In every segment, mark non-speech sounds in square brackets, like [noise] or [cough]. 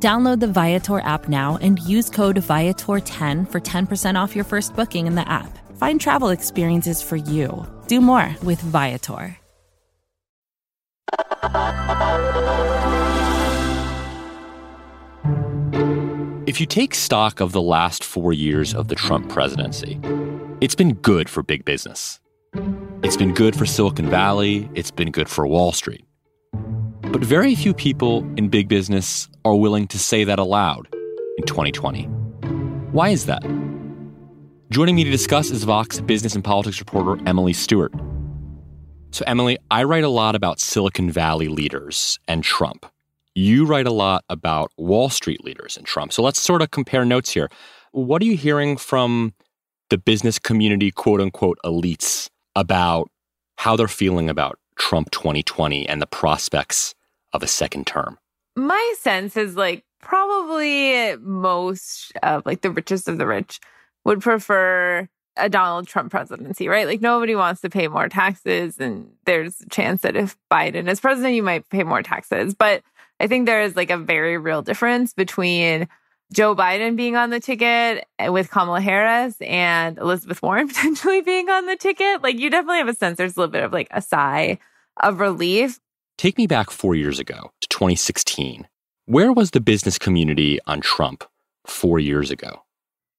Download the Viator app now and use code Viator10 for 10% off your first booking in the app. Find travel experiences for you. Do more with Viator. If you take stock of the last four years of the Trump presidency, it's been good for big business. It's been good for Silicon Valley, it's been good for Wall Street. But very few people in big business are willing to say that aloud in 2020. Why is that? Joining me to discuss is Vox business and politics reporter Emily Stewart. So, Emily, I write a lot about Silicon Valley leaders and Trump. You write a lot about Wall Street leaders and Trump. So, let's sort of compare notes here. What are you hearing from the business community, quote unquote, elites about how they're feeling about Trump 2020 and the prospects of a second term? My sense is like probably most of like the richest of the rich would prefer a Donald Trump presidency, right? Like nobody wants to pay more taxes and there's a chance that if Biden is president you might pay more taxes. But I think there is like a very real difference between Joe Biden being on the ticket with Kamala Harris and Elizabeth Warren [laughs] potentially being on the ticket. Like you definitely have a sense there's a little bit of like a sigh of relief. Take me back four years ago to 2016. Where was the business community on Trump four years ago?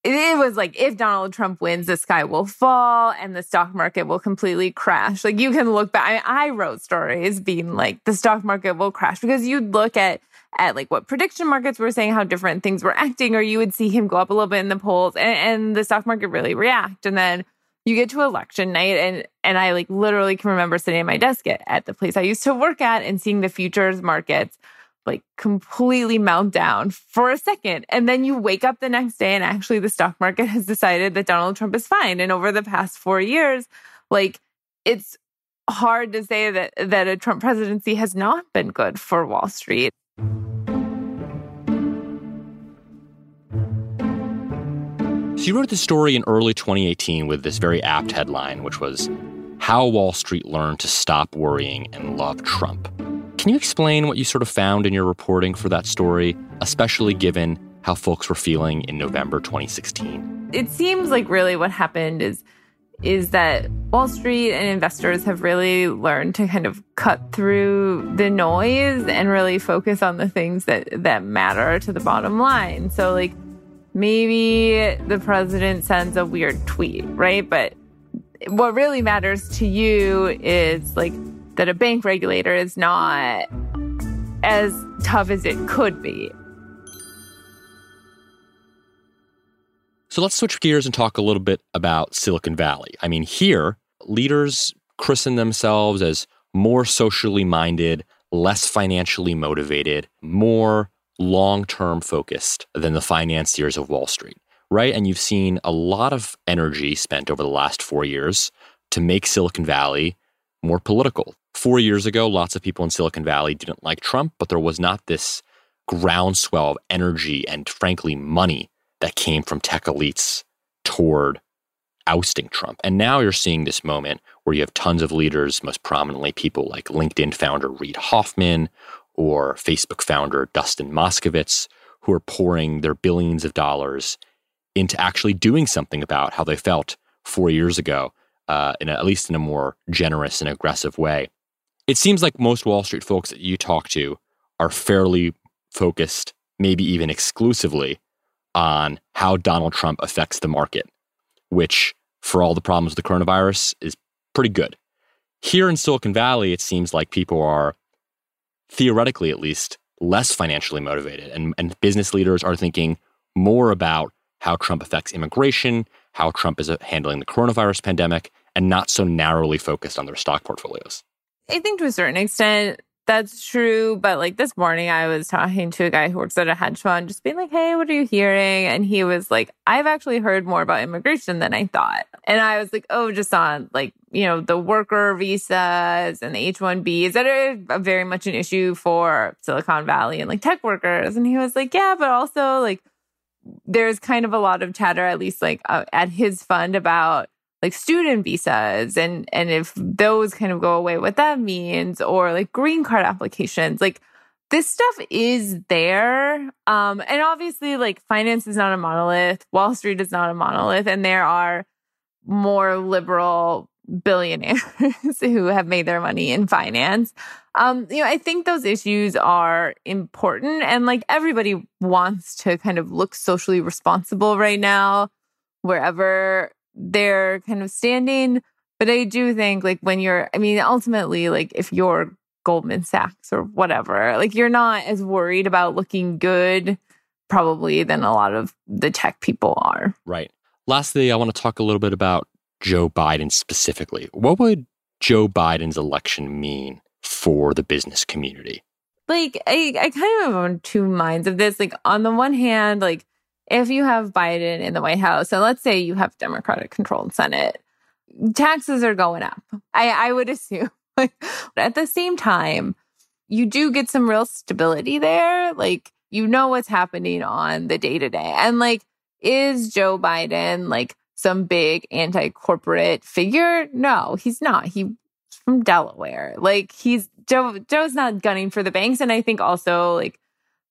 It was like if Donald Trump wins, the sky will fall and the stock market will completely crash. Like you can look back. I, mean, I wrote stories being like the stock market will crash because you'd look at at like what prediction markets were saying, how different things were acting, or you would see him go up a little bit in the polls and, and the stock market really react. And then you get to election night and and I like literally can remember sitting at my desk at, at the place I used to work at and seeing the futures markets like completely melt down for a second. And then you wake up the next day and actually the stock market has decided that Donald Trump is fine. And over the past four years, like it's hard to say that that a Trump presidency has not been good for Wall Street. She wrote the story in early 2018 with this very apt headline, which was How Wall Street Learned to Stop Worrying and Love Trump. Can you explain what you sort of found in your reporting for that story, especially given how folks were feeling in November 2016? It seems like really what happened is is that Wall Street and investors have really learned to kind of cut through the noise and really focus on the things that that matter to the bottom line. So like maybe the president sends a weird tweet, right? But what really matters to you is like that a bank regulator is not as tough as it could be. So let's switch gears and talk a little bit about Silicon Valley. I mean, here, leaders christen themselves as more socially minded, less financially motivated, more long term focused than the financiers of Wall Street, right? And you've seen a lot of energy spent over the last four years to make Silicon Valley more political. Four years ago, lots of people in Silicon Valley didn't like Trump, but there was not this groundswell of energy and, frankly, money that came from tech elites toward ousting Trump. And now you're seeing this moment where you have tons of leaders, most prominently people like LinkedIn founder Reid Hoffman or Facebook founder Dustin Moskovitz, who are pouring their billions of dollars into actually doing something about how they felt four years ago, uh, in a, at least in a more generous and aggressive way. It seems like most Wall Street folks that you talk to are fairly focused, maybe even exclusively, on how Donald Trump affects the market, which, for all the problems with the coronavirus, is pretty good. Here in Silicon Valley, it seems like people are theoretically at least, less financially motivated. And, and business leaders are thinking more about how Trump affects immigration, how Trump is uh, handling the coronavirus pandemic, and not so narrowly focused on their stock portfolios. I think to a certain extent, that's true. But like this morning, I was talking to a guy who works at a hedge fund, just being like, hey, what are you hearing? And he was like, I've actually heard more about immigration than I thought. And I was like, oh, just on like, you know, the worker visas and the H 1Bs that are very much an issue for Silicon Valley and like tech workers. And he was like, yeah, but also like, there's kind of a lot of chatter, at least like uh, at his fund, about like student visas and and if those kind of go away what that means or like green card applications like this stuff is there um and obviously like finance is not a monolith wall street is not a monolith and there are more liberal billionaires [laughs] who have made their money in finance. Um you know i think those issues are important and like everybody wants to kind of look socially responsible right now wherever they're kind of standing. But I do think like when you're, I mean, ultimately, like if you're Goldman Sachs or whatever, like you're not as worried about looking good probably than a lot of the tech people are. Right. Lastly, I want to talk a little bit about Joe Biden specifically. What would Joe Biden's election mean for the business community? Like, I, I kind of am on two minds of this. Like, on the one hand, like, if you have Biden in the White House, and let's say you have Democratic controlled Senate, taxes are going up. I, I would assume. [laughs] but at the same time, you do get some real stability there. Like, you know what's happening on the day to day. And like, is Joe Biden like some big anti corporate figure? No, he's not. He's from Delaware. Like, he's Joe, Joe's not gunning for the banks. And I think also, like,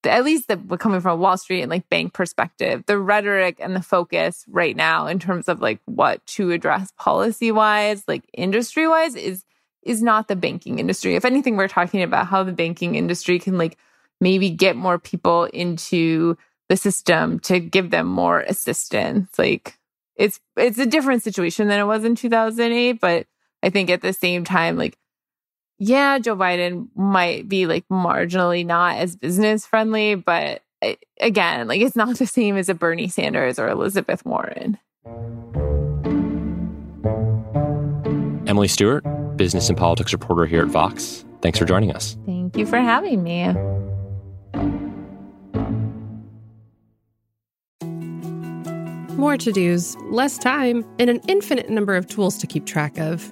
at least the coming from a Wall Street and like bank perspective, the rhetoric and the focus right now in terms of like what to address policy wise, like industry wise, is is not the banking industry. If anything, we're talking about how the banking industry can like maybe get more people into the system to give them more assistance. Like it's it's a different situation than it was in 2008, but I think at the same time, like yeah, Joe Biden might be like marginally not as business friendly, but eh, again, like it's not the same as a Bernie Sanders or Elizabeth Warren. Emily Stewart, business and politics reporter here at Vox. Thanks for joining us. Thank you for having me. More to dos, less time, and an infinite number of tools to keep track of.